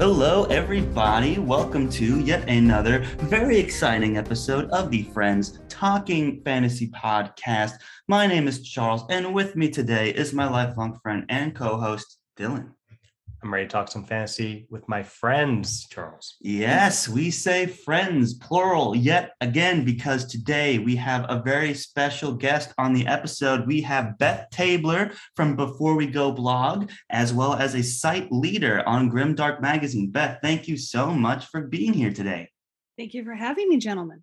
Hello, everybody. Welcome to yet another very exciting episode of the Friends Talking Fantasy Podcast. My name is Charles, and with me today is my lifelong friend and co host, Dylan. I'm ready to talk some fantasy with my friends, Charles. Yes, we say friends, plural, yet again, because today we have a very special guest on the episode. We have Beth Tabler from Before We Go blog, as well as a site leader on Grimdark Magazine. Beth, thank you so much for being here today. Thank you for having me, gentlemen.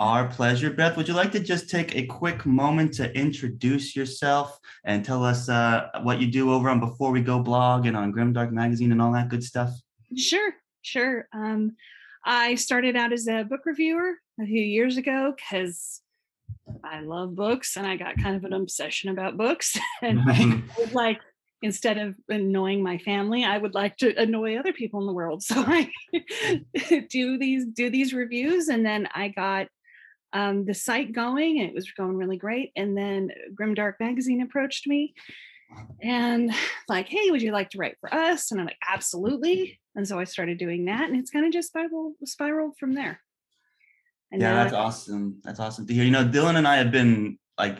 Our pleasure. Beth, would you like to just take a quick moment to introduce yourself and tell us uh, what you do over on Before We Go blog and on Grimdark Magazine and all that good stuff? Sure, sure. Um, I started out as a book reviewer a few years ago because I love books and I got kind of an obsession about books. and I would like, instead of annoying my family, I would like to annoy other people in the world. So I do these do these reviews, and then I got um, the site going and it was going really great. And then Grimdark Magazine approached me and like, hey, would you like to write for us? And I'm like, absolutely. And so I started doing that and it's kind of just spiral, spiraled from there. And yeah, that's I- awesome. That's awesome to hear. You know, Dylan and I have been like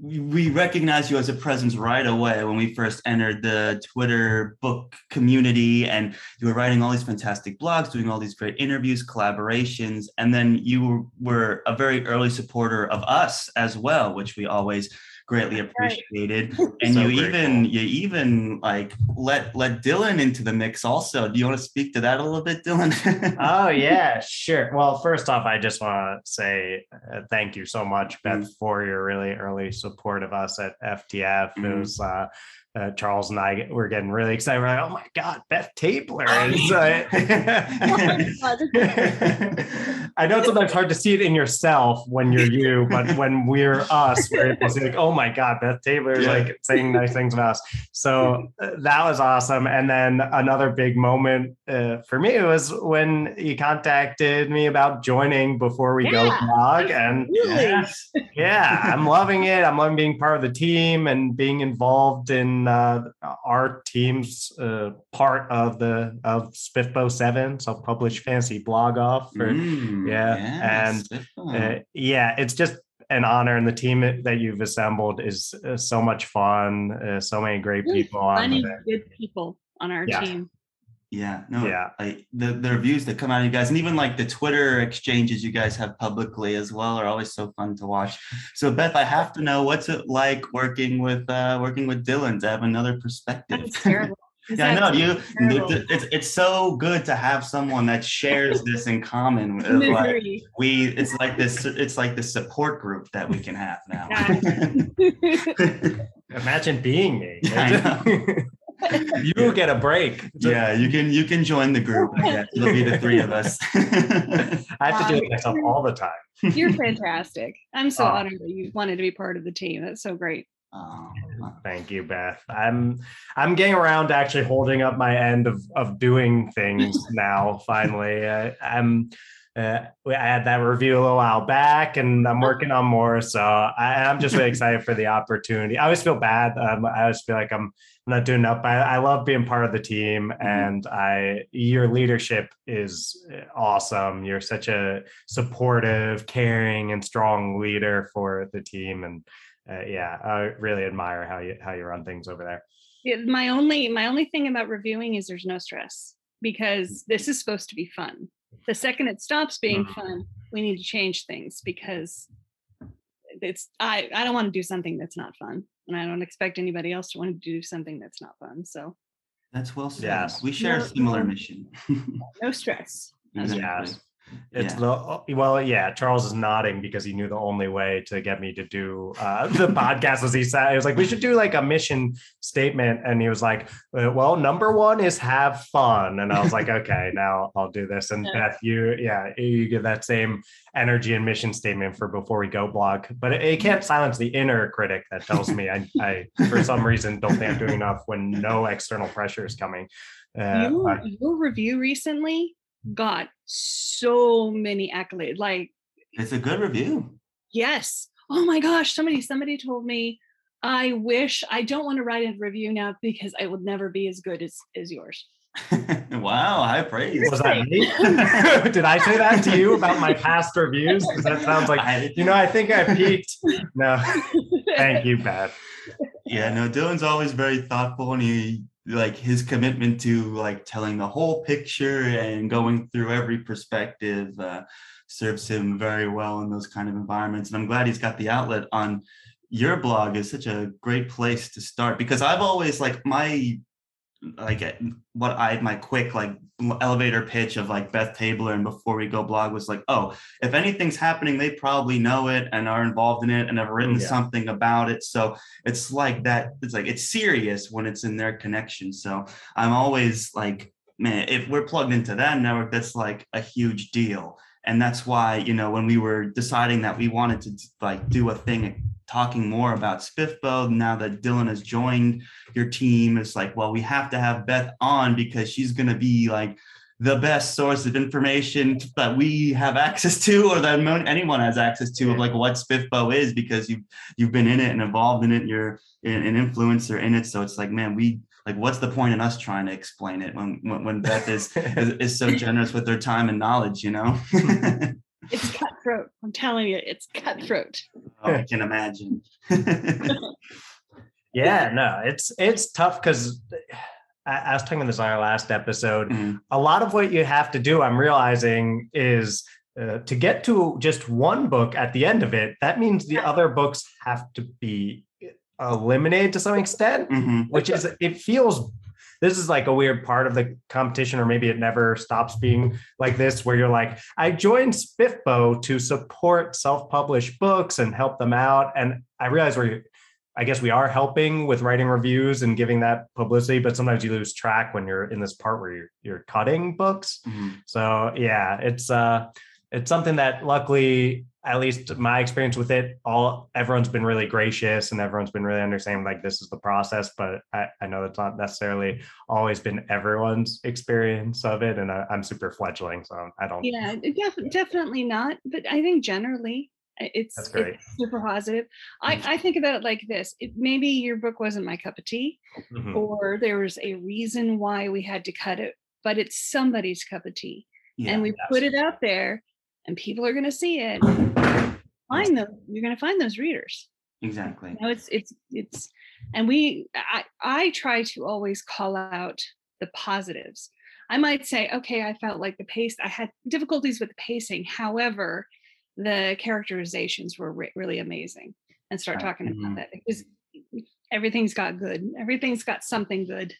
we recognize you as a presence right away when we first entered the Twitter book community, and you were writing all these fantastic blogs, doing all these great interviews, collaborations, and then you were a very early supporter of us as well, which we always greatly appreciated. Right. And so you grateful. even you even like let let Dylan into the mix also. Do you want to speak to that a little bit, Dylan? oh yeah, sure. Well, first off, I just want to say uh, thank you so much, Beth, mm-hmm. for your really early support of us at FTF. Mm-hmm. It was uh, uh, Charles and I were getting really excited. We're like, oh my God, Beth Tabler is. Uh, I know sometimes hard to see it in yourself when you're you, but when we're us, we're able to see like, oh my God, Beth Tabler is yeah. like saying nice things about us. So uh, that was awesome. And then another big moment uh, for me was when you contacted me about joining before we yeah. go blog. And really? yeah, I'm loving it. I'm loving being part of the team and being involved in uh, our team's uh, part of the of Spiffbo Seven, self-published fantasy blog off. For, mm, yeah, and uh, yeah, it's just an honor, and the team that you've assembled is uh, so much fun. Uh, so many great people funny, on good people on our yeah. team. Yeah, no, yeah. Like the, the reviews that come out of you guys, and even like the Twitter exchanges you guys have publicly as well, are always so fun to watch. So, Beth, I have to know what's it like working with uh, working with Dylan to have another perspective. Yeah, I know you. It's it's so good to have someone that shares this in common. Like we, it's like this. It's like the support group that we can have now. Imagine being me. You get a break. Yeah, you can you can join the group. It'll be the three of us. I have to do it myself all the time. You're fantastic. I'm so oh. honored that you wanted to be part of the team. That's so great. Oh, thank you, Beth. I'm I'm getting around to actually holding up my end of of doing things now. Finally, I, I'm. Uh, I had that review a little while back, and I'm working on more. So I, am just really excited for the opportunity. I always feel bad. Um, I always feel like I'm I'm not doing enough. I, I love being part of the team, mm-hmm. and I your leadership is awesome. You're such a supportive, caring, and strong leader for the team, and uh, yeah, I really admire how you how you run things over there. Yeah, my only my only thing about reviewing is there's no stress because this is supposed to be fun. The second it stops being mm-hmm. fun, we need to change things because it's I I don't want to do something that's not fun and I don't expect anybody else to want to do something that's not fun. So that's well said. Yes. We share no, a similar no, mission. no stress. Exactly. It's yeah. the well, yeah. Charles is nodding because he knew the only way to get me to do uh, the podcast was he said he was like, we should do like a mission statement, and he was like, uh, well, number one is have fun, and I was like, okay, now I'll do this. And yeah. Beth, you, yeah, you give that same energy and mission statement for before we go blog, but it, it can't silence the inner critic that tells me I, I, for some reason, don't think I'm doing enough when no external pressure is coming. Uh, your, your review recently got so many accolades. Like it's a good review. Yes. Oh my gosh. Somebody, somebody told me I wish I don't want to write a review now because I would never be as good as, as yours. wow, high praise. Was that me? Did I say that to you about my past reviews? Because that sounds like you know, I think I peaked. No, thank you, Pat. Yeah, no, Dylan's always very thoughtful and he like his commitment to like telling the whole picture and going through every perspective uh, serves him very well in those kind of environments. And I'm glad he's got the outlet on your blog is such a great place to start because I've always like my like eh, what I my quick like elevator pitch of like Beth Tabler and before we go blog was like, oh, if anything's happening, they probably know it and are involved in it and have written yeah. something about it. So it's like that. It's like it's serious when it's in their connection. So I'm always like, man, if we're plugged into that network, that's like a huge deal. And that's why you know when we were deciding that we wanted to like do a thing talking more about Spiffbo now that Dylan has joined your team. It's like, well, we have to have Beth on because she's going to be like the best source of information that we have access to or that anyone has access to of like what Spiffbo is because you've you've been in it and involved in it you're an influencer in it. So it's like man we like what's the point in us trying to explain it when when, when Beth is, is, is so generous with their time and knowledge you know It's cutthroat. I'm telling you, it's cutthroat. Oh, I can imagine. yeah, no, it's it's tough because I, was talking about this on our last episode. Mm. A lot of what you have to do, I'm realizing, is uh, to get to just one book at the end of it. That means the other books have to be eliminated to some extent, mm-hmm. which is it feels this is like a weird part of the competition, or maybe it never stops being like this, where you're like, I joined SPIFBO to support self-published books and help them out. And I realize we're I guess we are helping with writing reviews and giving that publicity, but sometimes you lose track when you're in this part where you're, you're cutting books. Mm-hmm. So yeah, it's uh, it's something that luckily at least my experience with it all everyone's been really gracious and everyone's been really understanding like this is the process but i, I know that's not necessarily always been everyone's experience of it and I, am super fledgling so i don't yeah def- definitely not but i think generally it's, That's great. It's super positive. I, mm-hmm. I think about it like this. It, maybe your book wasn't my cup of tea, mm-hmm. or there was a reason why we had to cut it, but it's somebody's cup of tea. Yeah, and we put it out there and people are going to see it. Find them you're going to find those readers. Exactly. You know, it's it's it's and we i i try to always call out the positives. I might say okay i felt like the pace i had difficulties with the pacing. However the characterizations were re- really amazing and start talking mm-hmm. about that because everything's got good. Everything's got something good.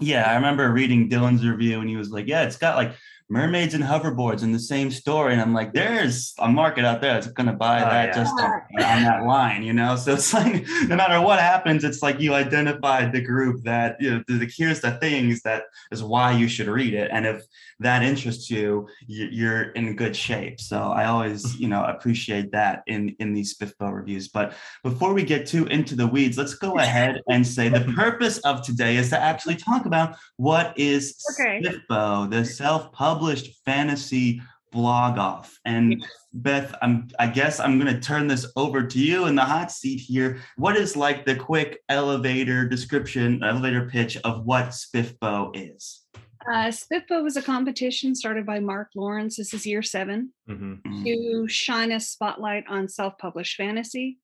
Yeah i remember reading dylan's review and he was like yeah it's got like mermaids and hoverboards in the same story. And I'm like, there's a market out there that's going to buy oh, that yeah. just on, on, that line, you know? So it's like, no matter what happens, it's like you identified the group that, you know, the, here's the things that is why you should read it. And if that interests you, you're in good shape. So I always, you know, appreciate that in, in these SPIFBO reviews. But before we get too into the weeds, let's go ahead and say the purpose of today is to actually talk about what is okay. SPIFBO, the self-published published fantasy blog off. And Beth, I'm I guess I'm gonna turn this over to you in the hot seat here. What is like the quick elevator description, elevator pitch of what SPIFBO is? Uh, SPIFBO was a competition started by Mark Lawrence. This is year 7 mm-hmm. mm-hmm. to shine a spotlight on self-published fantasy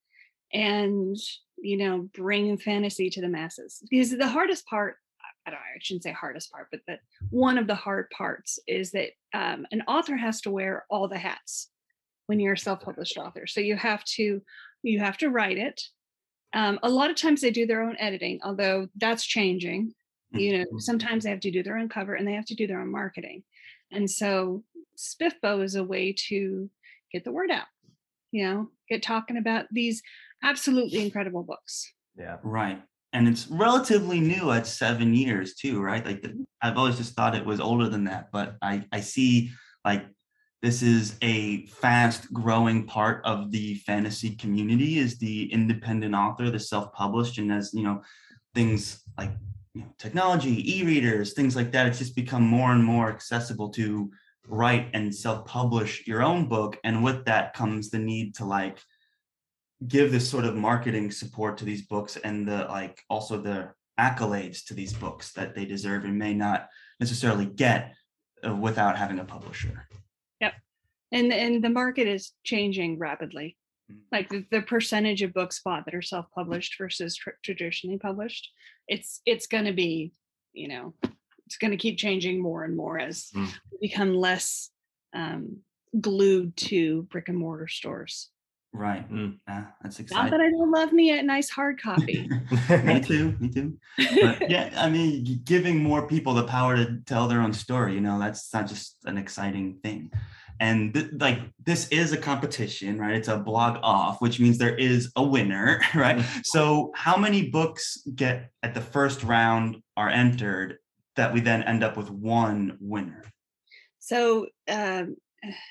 and you know bring fantasy to the masses. Because the hardest part I don't know, I shouldn't say hardest part, but that one of the hard parts is that um, an author has to wear all the hats when you're a self-published author. So you have to you have to write it. Um, a lot of times they do their own editing, although that's changing. You know, mm-hmm. sometimes they have to do their own cover and they have to do their own marketing. And so Spiffbo is a way to get the word out, you know, get talking about these absolutely incredible books. Yeah. Right and it's relatively new at seven years too right? Like the, i've always just thought it was older than that but i i see like this is a fast growing part of the fantasy community is the independent author the self-published and as you know things like you know, technology e-readers things like that it's just become more and more accessible to write and self-publish your own book and with that comes the need to like give this sort of marketing support to these books and the like also the accolades to these books that they deserve and may not necessarily get uh, without having a publisher. Yep. And and the market is changing rapidly. Mm. Like the, the percentage of books bought that are self-published versus tr- traditionally published, it's it's going to be, you know, it's going to keep changing more and more as mm. become less um, glued to brick and mortar stores. Right. Mm. Yeah, that's exciting. Not that I don't love me a nice hard copy. me too. Me too. But yeah, I mean, giving more people the power to tell their own story, you know, that's not just an exciting thing. And th- like this is a competition, right? It's a blog off, which means there is a winner, right? Mm-hmm. So, how many books get at the first round are entered that we then end up with one winner? So um,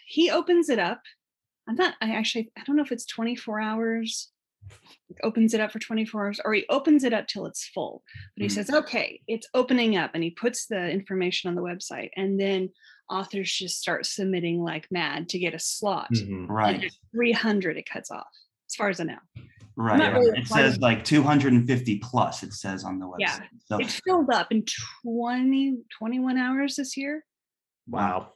he opens it up I'm not, I actually, I don't know if it's 24 hours, opens it up for 24 hours, or he opens it up till it's full. But he mm says, okay, it's opening up, and he puts the information on the website. And then authors just start submitting like mad to get a slot. Mm-hmm. Right. 300 it cuts off, as far as I know. Right. Really it says like 250 plus, it says on the website. Yeah. So. It filled up in 20, 21 hours this year. Wow.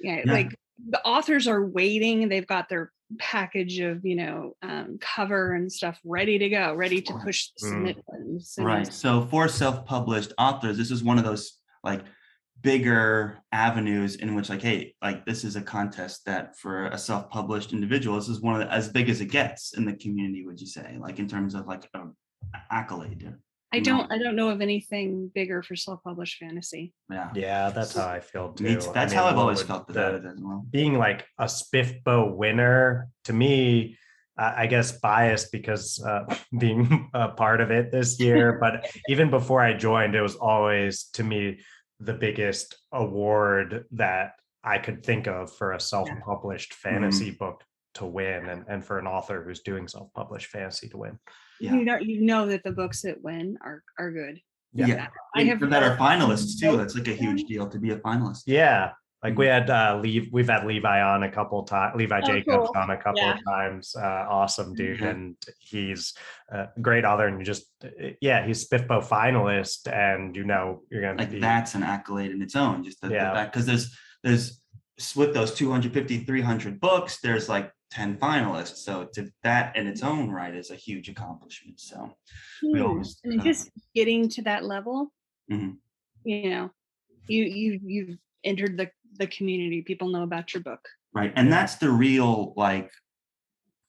Yeah, yeah. Like the authors are waiting they've got their package of you know um, cover and stuff ready to go ready to push the submit mm. right so for self-published authors this is one of those like bigger avenues in which like hey like this is a contest that for a self-published individual this is one of the, as big as it gets in the community would you say like in terms of like an accolade I don't. I don't know of anything bigger for self-published fantasy. Yeah, yeah, that's how I feel too. That's I mean, how I've always felt about it as well. Being like a SPIFBO winner to me, I guess biased because uh, being a part of it this year. but even before I joined, it was always to me the biggest award that I could think of for a self-published mm-hmm. fantasy mm-hmm. book to win, and and for an author who's doing self-published fantasy to win yeah. you know you know that the books that win are are good. Yeah, yeah. I have that are finalists too. That's like a huge deal to be a finalist. Yeah, like we mm-hmm. had uh leave we've had Levi on a couple times, Levi oh, Jacobs cool. on a couple yeah. of times. Uh awesome dude. Mm-hmm. And he's a great author and just uh, yeah, he's SPIFBO finalist and you know you're gonna like be, that's an accolade in its own. Just the, yeah. because there's there's with those 250, 300 books, there's like 10 finalists. So to that in its own right is a huge accomplishment. So we always and uh, just getting to that level, mm-hmm. you know, you you you've entered the the community. People know about your book. Right. And that's the real like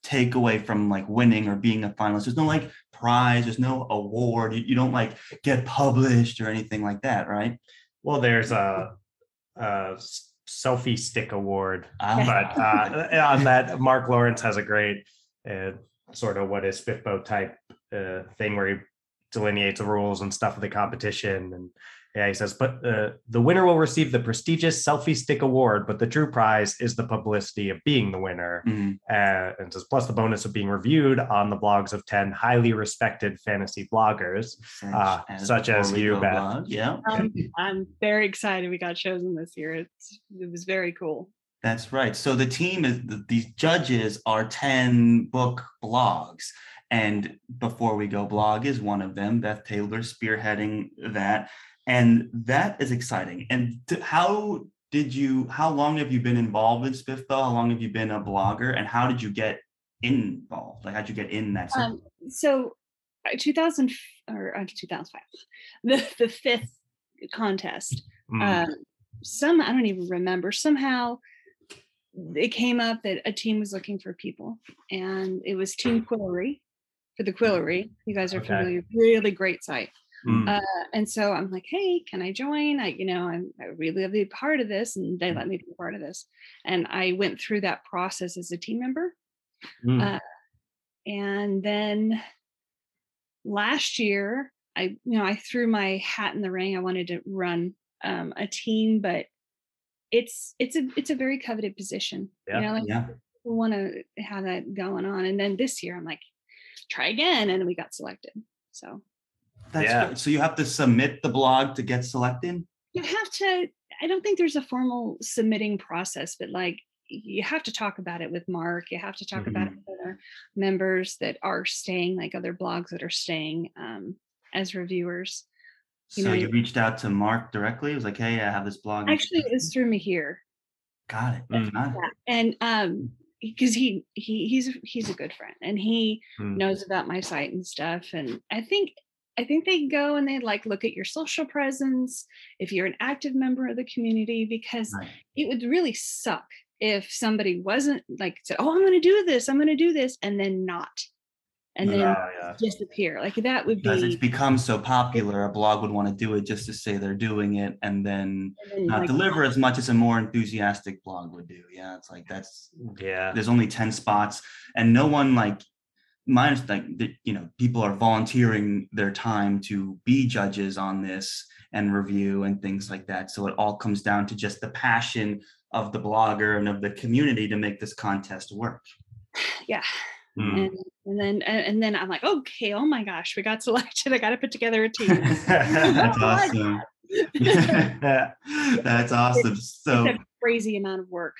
takeaway from like winning or being a finalist. There's no like prize, there's no award. You, you don't like get published or anything like that, right? Well, there's a, a selfie stick award. Ah. But uh, on that, Mark Lawrence has a great uh, sort of what is SPIFBO type uh, thing where he delineates the rules and stuff of the competition and yeah, he says, but uh, the winner will receive the prestigious selfie stick award, but the true prize is the publicity of being the winner. Mm-hmm. Uh, and says, plus the bonus of being reviewed on the blogs of 10 highly respected fantasy bloggers, such, uh, as, such as you, Beth. Yeah. Um, I'm very excited we got chosen this year. It's, it was very cool. That's right. So the team is, these judges are 10 book blogs. And before we go, blog is one of them. Beth Tabler spearheading that and that is exciting. And to, how did you how long have you been involved in SPIFBO how long have you been a blogger? And how did you get involved? Like how'd you get in that um, so uh, 2000 or uh, 2005 the, the fifth contest mm. uh, some i don't even remember. Somehow it came up that a team was looking for people and it was team Quill to Live for the Quill to Live you guys are okay. familiar really great site Mm. Uh, and so I'm like, hey, can I join? I, you know, I'm, I really love to be part of this, and they mm. let me be part of this. And I went through that process as a team member. Mm. Uh, and then last year, I, you know, I threw my hat in the ring. I wanted to run um, a team, but it's it's a it's a very coveted position. Yeah. You know, like yeah. want to have that going on. And then this year, I'm like, try again, and we got selected. So that's yeah. Good. So you have to submit the blog to get selected? You have to, I don't think there's a formal submitting process, but like you have to talk about it with Mark. You have to talk mm-hmm. about it mm-hmm. with other members that are staying, like other blogs that are staying. Um, as reviewers. You so know, you reached out to Mark directly. It was like, hey, I have this blog. Actually, it was through Mihir. Got it. Mm. Got it. Yeah. And um, because he he he's he's a good friend and he mm. knows about my site and stuff. And I think I think they go and they like look at your social presence if you're an active member of the community because right. it would really suck if somebody wasn't like said, "Oh, I'm going to do this. I'm going to do this," and then not and oh, then yeah, yeah. disappear. Like that would because be because it's become so popular, a blog would want to do it just to say they're doing it and then, and then not like, deliver as much as a more enthusiastic blog would do. Yeah, it's like that's yeah. There's only 10 spots and no one like minus like you know, people are volunteering their time to be judges on this and review and things like that. So it all comes down to just the passion of the blogger and of the community to make this contest work. Yeah. Mm. And, and then and then I'm like, okay, oh my gosh, we got selected. I got to put together a team. That's oh awesome. That's awesome. So it's a crazy amount of work.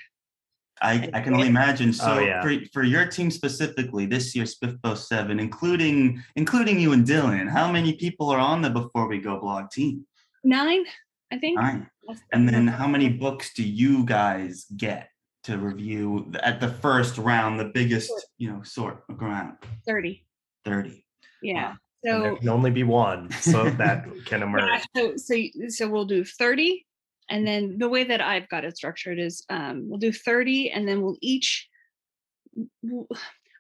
I, I can only imagine. Oh, so oh, yeah. for, for your team specifically, this year SPIFBO seven, including including you and Dylan, how many people are on the Before We Go blog team? Nine, I think. Nine. And then how many books do you guys get? to review at the first round, the biggest, you know, sort of round? 30. 30. Yeah. So and there can only be one, so that can emerge. Yeah, so, so, so we'll do 30. And then the way that I've got it structured is um, we'll do 30 and then we'll each, we'll,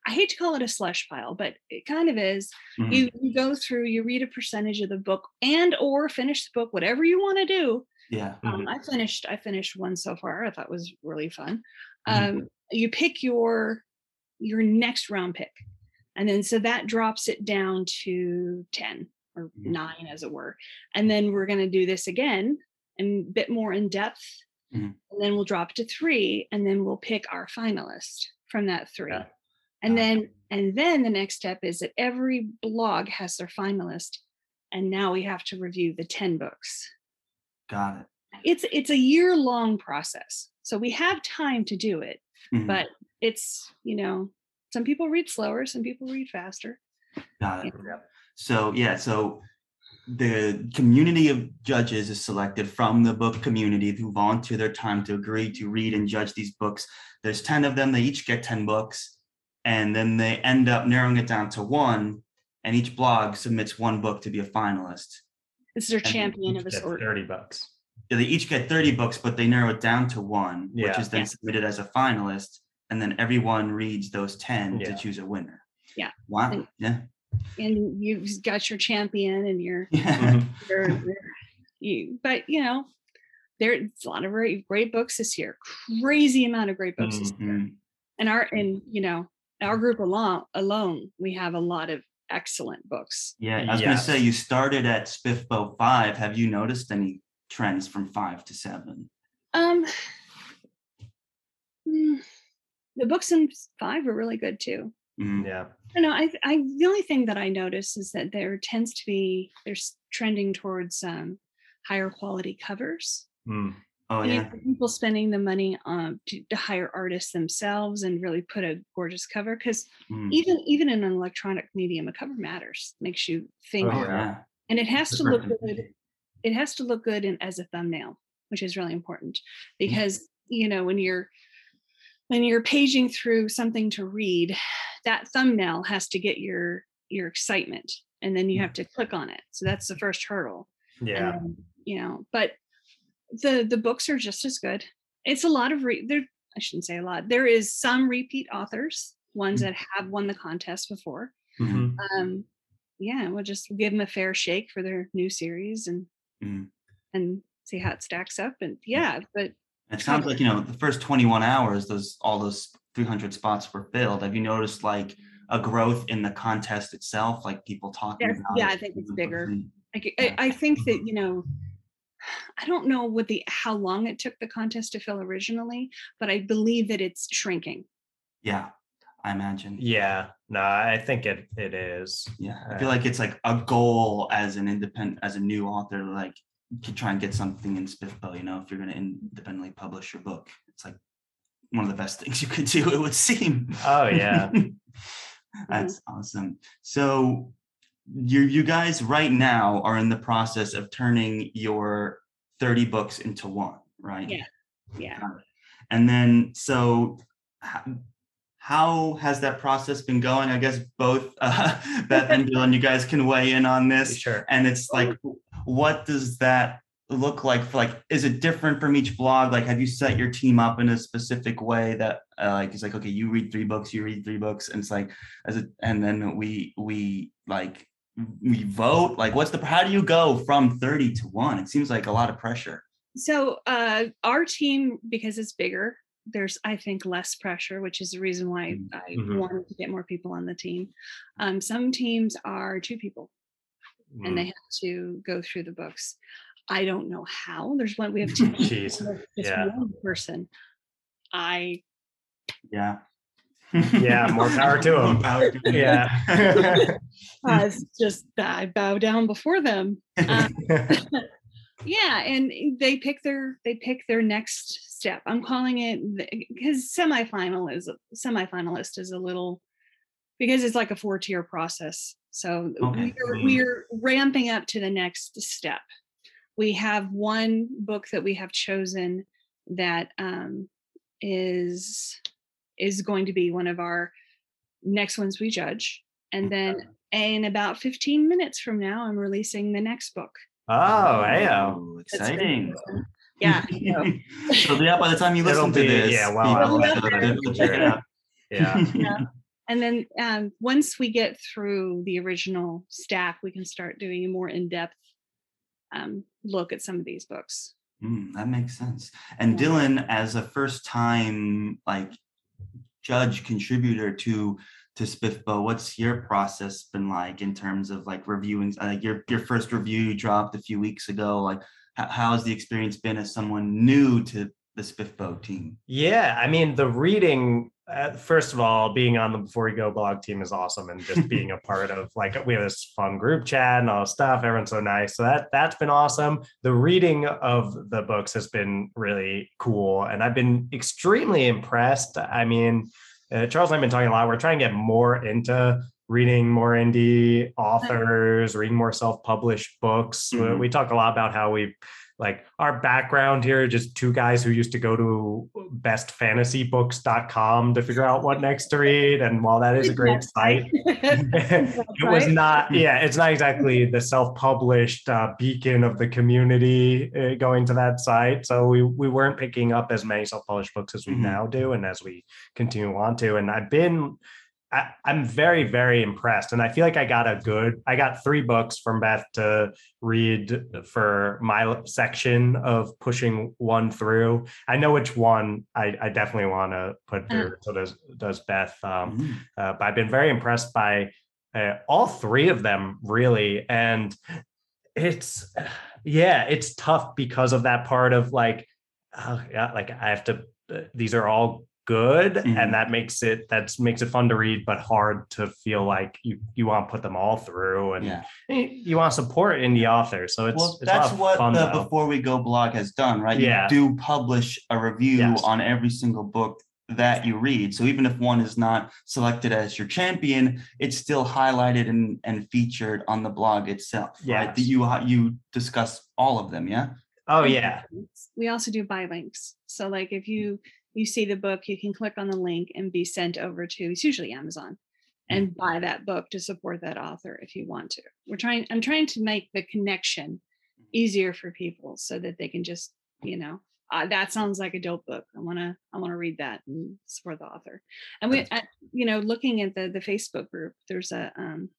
I hate to call it a slush pile, but it kind of is. Mm-hmm. You, you go through, you read a percentage of the book and or finish the book, whatever you want to do. Yeah. Um, I finished I finished one so far. I thought was really fun. Mm-hmm. Um, you pick your your next round pick. And then so that drops it down to 10 or mm-hmm. 9 as it were. And then we're going to do this again and a bit more in depth. Mm-hmm. And then we'll drop to 3 and then we'll pick our finalist from that 3. Yeah. And then and then the next step is that every blog has their finalist and now we have to review the 10 books Got it. It's it's a year long process. So we have time to do it, mm-hmm. but it's, you know, some people read slower, some people read faster. Got it. Yeah. So yeah, so the community of judges is selected from the book community who volunteer their time to agree to read and judge these books. There's 10 of them, they each get 10 books, and then they end up narrowing it down to one, and each blog submits one book to be a finalist. This is their champion of a sort. 30 bucks. Yeah, they each get 30 books, but they narrow it down to one, yeah. which is then yeah. submitted as a finalist. And then everyone reads those 10 yeah. to choose a winner. Yeah. Wow. And, yeah. And you've got your champion and your, yeah. your, your you, but you know, there's a lot of great, great books this year. Crazy amount of great books mm-hmm. this year. Mm-hmm. And our, and you know, our group alone, alone, we have a lot of excellent books. Yeah, I was yes. going to say you started at SPIFBO five. Have you noticed any trends from five to seven? Um, mm, the books in five are really good too. Mm, yeah. I know. I, I the only thing that I notice is that there tends to be there's trending towards um, higher quality covers. Mm. Oh yeah. People spending the money um, to, to, hire artists themselves and really put a gorgeous cover because mm. even even in an electronic medium, a cover matters. Makes you think, oh, yeah. and it has to look good. It has to look good in, as a thumbnail, which is really important mm. because mm. you know when you're when you're paging through something to read, that thumbnail has to get your your excitement, and then you mm. have to click on it. So that's the first hurdle. Yeah. And, you know, but the the books are just as good. It's a lot of re- there. I shouldn't say a lot. There is some repeat authors, ones mm-hmm. that have won the contest before. Mm-hmm. Um, yeah, we'll just give them a fair shake for their new series and mm-hmm. and see how it stacks up. And yeah, but it sounds like you know the first 21 hours, those all those 300 spots were filled. Have you noticed like a growth in the contest itself, like people talking yes, about? Yeah, it? I think it's bigger. Like, I, I think that mm-hmm. you know I don't know what the how long it took the contest to fill originally, but I believe that it's shrinking. Yeah, I imagine. Yeah, no, I think it it is. Yeah, I uh, feel like it's like a goal as an independent as a new author, like to try and get something in SPIFBO. You know, if you're going to independently publish your book, it's like one of the best things you could do. It would seem. Oh yeah, that's mm-hmm. awesome. So you you guys right now are in the process of turning your 30 books into one, right? Yeah. Yeah. And then so how has that process been going? I guess both uh, Beth and Dylan, you guys can weigh in on this. Sure. And it's like, what does that look like? For like, is it different from each blog? Like, have you set your team up in a specific way that, uh, like, it's like, okay, you read three books, you read three books, and it's like, as it, and then we we like we vote. Like, what's the? How do you go from thirty to one? It seems like a lot of pressure. So uh, our team, because it's bigger, there's i think less pressure which is the reason why mm, i mm-hmm. wanted to get more people on the team um, some teams are two people mm. and they mm. have to go through the books i don't know how there's one we have two Jeez. just yeah. one person i yeah yeah more power to them power to yeah uh, it's just i bow down before them um, yeah and they pick their they pick their next step i'm calling it because semifinal is semifinalist is a little because it's like a four tier process so okay. we're, mm-hmm. we're ramping up to the next step we have one book that we have chosen that um, is is going to be one of our next ones we judge and then in about 15 minutes from now i'm releasing the next book Oh, ayo. exciting. Yeah. so yeah, by the time you listen It'll to this, yeah, well, check it out. Yeah. yeah. And then um, once we get through the original stack, we can start doing a more in-depth um, look at some of these books. Mm, that makes sense. And yeah. Dylan, as a first-time like judge contributor to to SPIFBO, what's your process been like in terms of like reviewing? Like your your first review you dropped a few weeks ago. Like, how, has the experience been as someone new to the SPIFBO team? Yeah, I mean the reading. Uh, first of all, being on the Before We Go blog team is awesome, and just being a part of like we have this fun group chat and all stuff. Everyone's so nice, so that that's been awesome. The reading of the books has been really cool, and I've been extremely impressed. I mean uh, Charles and I've been talking a lot. We're trying to get more into reading more indie authors, reading more self-published books. Mm-hmm. We talk a lot about how we like our background here just two guys who used to go to bestfantasybooks.com to figure out what next to read and while that is a great site it was not yeah it's not exactly the self-published uh, beacon of the community uh, going to that site so we we weren't picking up as many self-published books as we mm-hmm. now do and as we continue on to and i've been I, am very, very impressed. And I feel like I got a good, I got three books from Beth to read for my section of pushing one through. I know which one I, I definitely want to put mm. through. So does, does Beth. Um, mm. uh, but I've been very impressed by uh, all three of them, really. And it's, yeah, it's tough because of that part of like, uh, yeah, like I have to, uh, these are all good mm-hmm. and that makes it that makes it fun to read but hard to feel like you you want to put them all through and yeah. you want to support indie authors so it's, well, it's that's what fun, the though. before we go blog has done right yeah. you do publish a review yes. on every single book that you read so even if one is not selected as your champion it's still highlighted and, and featured on the blog itself yes. right that you you discuss all of them yeah oh yeah we also do buy links so like if you you see the book, you can click on the link and be sent over to it's usually Amazon and mm-hmm. buy that book to support that author if you want to. We're trying I'm trying to make the connection mm-hmm. easier for people so that they can just, you know, uh, that sounds like a dope book. I want to I want to read that and support the author. And we uh, you know, looking at the the Facebook group, there's a um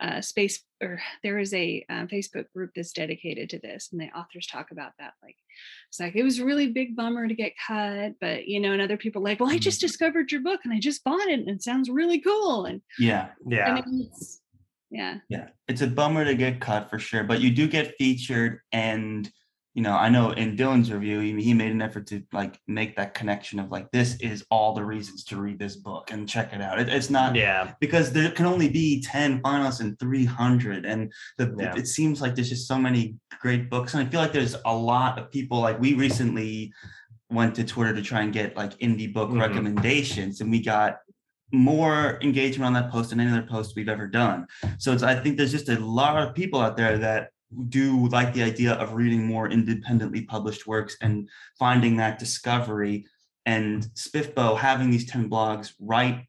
uh, space or there is a uh, Facebook group that's dedicated to this, and the authors talk about that. Like, it's like it was a really big bummer to get cut, but you know, and other people like, well, I just mm-hmm. discovered your book and I just bought it, and it sounds really cool. And yeah, yeah, yeah, yeah, it's a bummer to get cut for sure, but you do get featured and you know, I know in Dylan's review, he, he made an effort to like make that connection of like, this is all the reasons to read this book and check it out. It, it's not, yeah, because there can only be 10 finalists and 300. And the, yeah. it seems like there's just so many great books. And I feel like there's a lot of people like we recently went to Twitter to try and get like indie book mm-hmm. recommendations and we got more engagement on that post than any other post we've ever done. So it's I think there's just a lot of people out there that do like the idea of reading more independently published works and finding that discovery and spiffbo having these 10 blogs write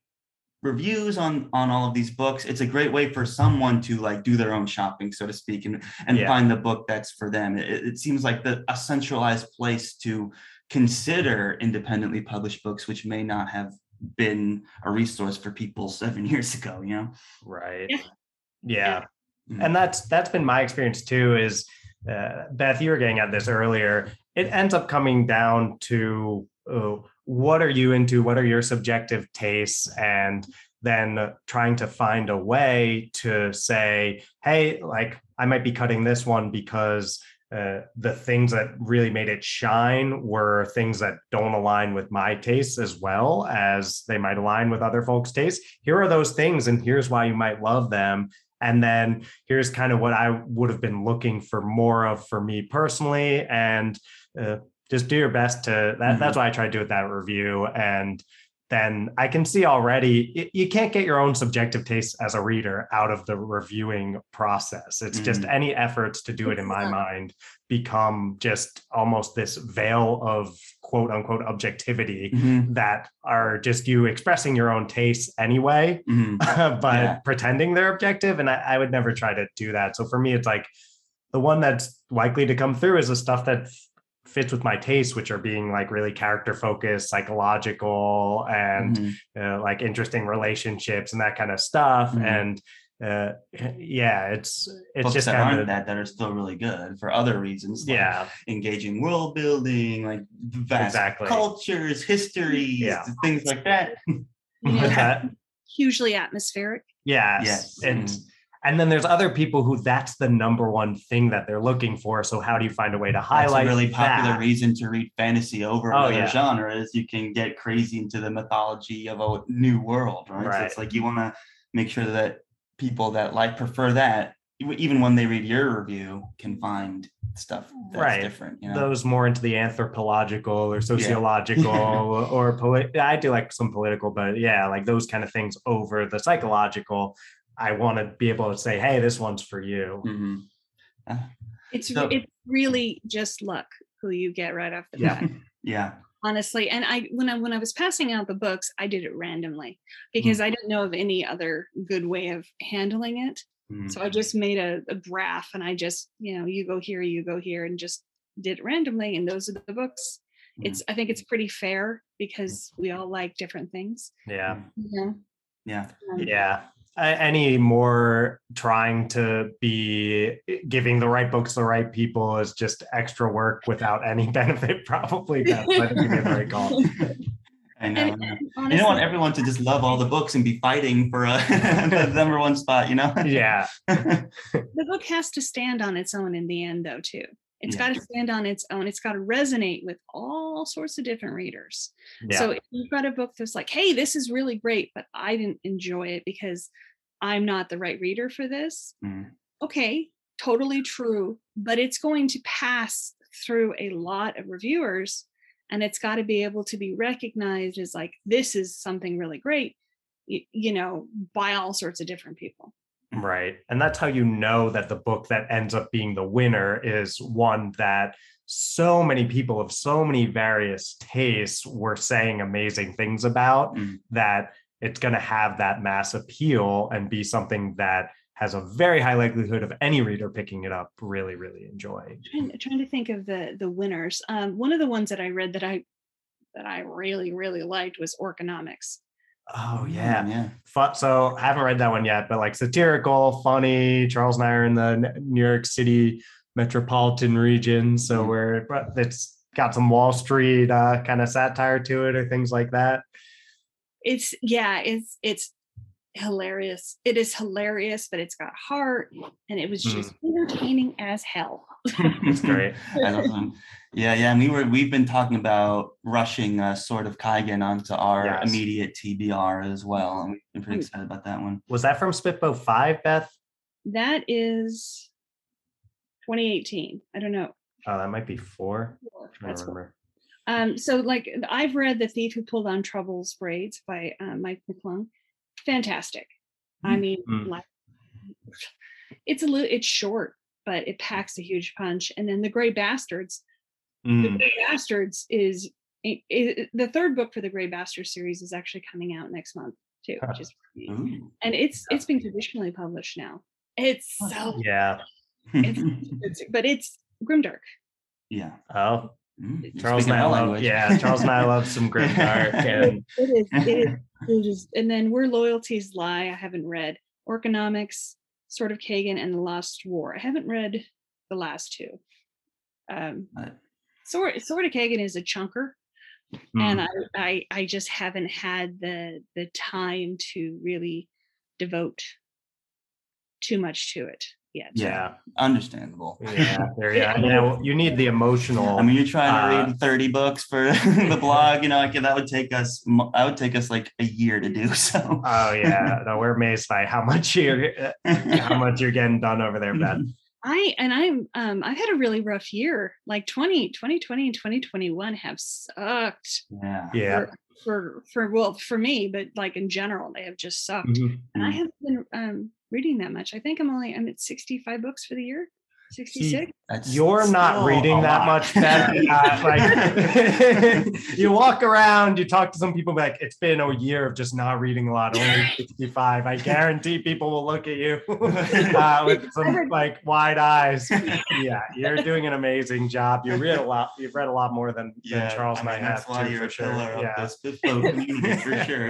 reviews on on all of these books. It's a great way for someone to like do their own shopping so to speak and and yeah. find the book that's for them. It, it seems like the a centralized place to consider independently published books which may not have been a resource for people seven years ago you know? Right. Yeah, yeah. Mm-hmm. and that's that's been my experience too is uh, beth you were getting at this earlier it ends up coming down to uh, what are you into what are your subjective tastes and then trying to find a way to say hey like i might be cutting this one because uh, the things that really made it shine were things that don't align with my tastes as well as they might align with other folks' tastes. Here are those things, and here's why you might love them. And then here's kind of what I would have been looking for more of for me personally. And uh, just do your best to that, mm-hmm. that's why I try to do with that review. And then I can see already you can't get your own subjective taste as a reader out of the reviewing process. It's mm-hmm. just any efforts to do it in my mind become just almost this veil of quote unquote objectivity mm-hmm. that are just you expressing your own tastes anyway, mm-hmm. but yeah. pretending they're objective. And I, I would never try to do that. So for me, it's like the one that's likely to come through is the stuff that fits with my tastes, which are being like really character focused, psychological, and mm-hmm. uh, like interesting relationships and that kind of stuff. Mm-hmm. And uh, yeah, it's it's Books just that aren't of, that that are still really good for other reasons. Like yeah, engaging world building, like vast exactly. cultures, histories, yeah. things like that. Yeah. Hugely atmospheric. Yes, yes. and. Mm-hmm and then there's other people who that's the number one thing that they're looking for. So how do you find a way to highlight? That's a really popular that? reason to read fantasy over oh, other yeah. genres. You can get crazy into the mythology of a new world, right? right. So it's like you want to make sure that people that like prefer that, even when they read your review, can find stuff that's right. different. You know? Those more into the anthropological or sociological yeah. or polit. I do like some political, but yeah, like those kind of things over the psychological I want to be able to say, "Hey, this one's for you." Mm-hmm. Uh, it's so, it's really just luck who you get right off the yeah. bat. yeah. Honestly, and I when I when I was passing out the books, I did it randomly because mm. I didn't know of any other good way of handling it. Mm. So I just made a, a graph and I just, you know, you go here, you go here, and just did it randomly. And those are the books. Mm. It's I think it's pretty fair because we all like different things. Yeah. Yeah. Yeah. Um, yeah any more trying to be eh, giving the right books to the right people is just extra work without any benefit probably that's i think you get very call I know. And, and honestly, you don't want everyone to just love all the books and be fighting for a, the number one spot, you know? Yeah. the book has to stand on its own in the end, though, too. It's yeah. got to stand on its own. It's got to resonate with all sorts of different readers. Yeah. So if you've got a book that's like, hey, this is really great, but I didn't enjoy it because I'm not the right reader for this. Mm. Okay, totally true. But it's going to pass through a lot of reviewers and it's got to be able to be recognized as like, this is something really great, you, you know, by all sorts of different people. Right. And that's how you know that the book that ends up being the winner is one that so many people of so many various tastes were saying amazing things about mm. that it's going to have that mass appeal and be something that has a very high likelihood of any reader picking it up really really enjoying trying, trying to think of the the winners um, one of the ones that i read that i that i really really liked was orconomics Oh yeah, yeah. so I haven't read that one yet, but like satirical, funny. Charles and I are in the New York City metropolitan region, so mm-hmm. we're it's got some Wall Street uh, kind of satire to it or things like that. It's yeah, it's it's hilarious. It is hilarious, but it's got heart, and it was just mm. entertaining as hell. It's great. Yeah, yeah, and we were we've been talking about rushing uh, Sword of Kaigen onto our yes. immediate TBR as well, and we've been pretty excited about that one. Was that from Spiffbo Five, Beth? That is 2018. I don't know. Oh, that might be four. four. I remember. Um, so like I've read The Thief Who Pulled on Trouble's Braids by uh, Mike McClung. Fantastic. I mean, Mm. like it's a little it's short, but it packs a huge punch. And then The Gray Bastards. The Mm. Gray Bastards is it, it, the third book for the Gray Bastards series is actually coming out next month too, which is Ooh. and it's it's been traditionally published now. It's so Yeah. it's, it's, but it's grimdark. yeah. Oh, Mm, you're Charles and I love. Yeah, Charles and I love some grimdark. And It is. It is. It is and then where loyalties lie. I haven't read Orconomics, Sword of Kaigen, and the Lost War. I haven't read the last two. Um, Right. Sword Sword of Kaigen is a chunker, and mm, I, I I just haven't had the the time to really devote too much to it yet. yeah, Understandable. yeah, there, yeah. You know, you need the emotional. I mean, you're trying to Uh, read 30 books for the blog, you know, like that would take us, mo- that would take us like a year to do. So, oh yeah, no, we're amazed by how much you're how much you're getting done over there, Beth. I and I'm um I've had a really rough year. Like 20, 2020 and 2021 have sucked yeah. Yeah. for, for for well for me, but like in general, they have just sucked. Mhm. And I Mm. haven't been um reading that much. I think I'm only I'm at 65 books for the year. 66. You're not still reading that much, Beth. Uh, like you walk around, you talk to some people, like it's been a year of just not reading a lot, only 65. I guarantee people will look at you uh, with some like wide eyes. Yeah, you're doing an amazing job. You read a lot. You've read a lot more than, than Charles and I mean, have that's why too, you're for a sure. pillar Yeah. of this Bifo community for sure.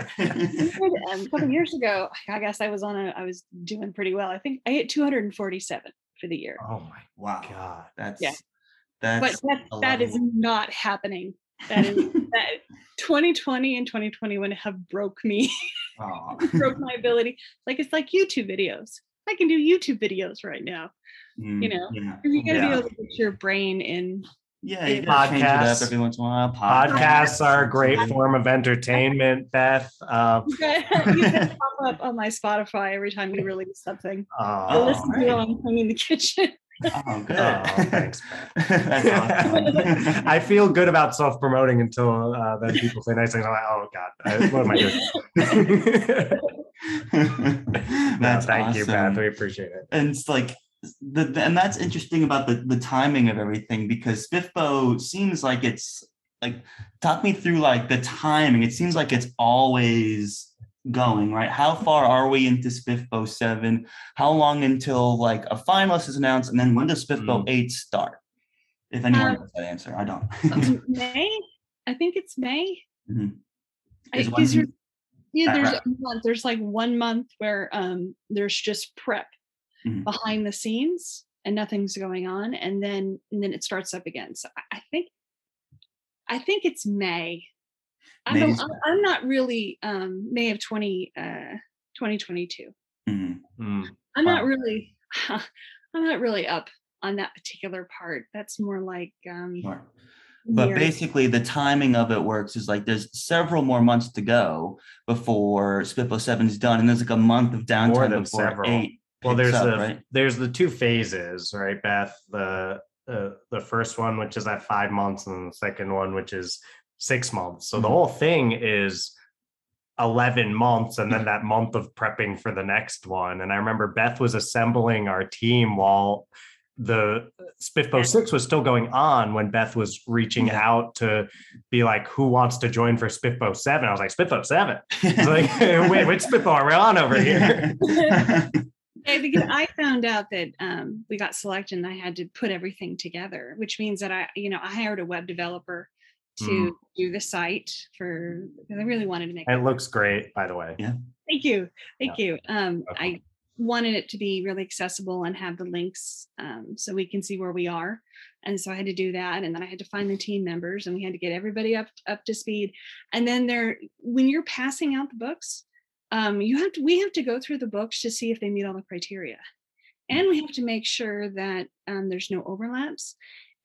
um, a couple years ago, I guess I was on a I was doing pretty well. I think I hit 247 for the year. Oh my wow. god. That's, Yeah. that's, but that, that is not happening. That is that 2020 and 2021 have broke me, Aw. broke my ability. Like it's like YouTube videos. I can do YouTube videos right now. Mm, know, yeah. You gotta Yeah. be able to get your brain in. Yeah, you Yeah. gotta change it up Podcasts. every once in a while. Podcasts are a great form of entertainment, Beth. Uh, You gotta, pop up on my Spotify every time you release something. I oh, listen to it while I'm cleaning the kitchen. Oh, good. Oh, thanks, I feel good about self promoting until uh, then people say nice things. I'm like, oh god, I- what am I doing? No, That's thank you, Beth. We appreciate it. and it's like the, the- and that's interesting about the the timing of everything because Spiffbo seems like it's like talk me through like the timing. It seems like it's always going right. How far are we into Spiffbo seven? How long until like a finalist is announced, and then when does Spiffbo eight start? If anyone Um, knows that answer, I don't. May, I think it's May. Mhm. I- Is 'cause when- yeah, there's right. a month. There's like one month where um there's just prep Mhm. behind the scenes and nothing's going on, and then and then it starts up again. So I, I think I think it's May. I don't, i'm I'm not really um May of 20 uh 2022. Mhm. Mm. I'm not really I'm not really up on that particular part. That's more like um Sure. But year- basically, the timing of it works is like there's several more months to go before Spiffbo Seven is done, and there's like a month of downtime before several. eight. Well, there's up, the right. there's the two phases, right, Beth? The uh, the first one, which is at five months, and the second one, which is six months. So the Mhm. whole thing is 11 months and then that month of prepping for the next one. And I remember Beth was assembling our team while the Spiffbo 6 was still going on when Beth was reaching out to be like, who wants to join for Spiffbo 7? I was like, Spiffbo 7. It's like, wait, which Spiffbo are we on over here? Yeah, because I found out that um, we got selected and I had to put everything together, which means that I, you know, I hired a web developer to Mm. do the site for because I really wanted to make It looks great, by the way. Yeah. Thank you. Thank you. Um, Okay. I wanted it to be really accessible and have the links um, so we can see where we are. And so I had to do that. And then I had to find the team members and we had to get everybody up up to speed. And then there, when you're passing out the books, um, you have to we have to go through the books to see if they meet all the criteria. And we have to make sure that um, there's no overlaps.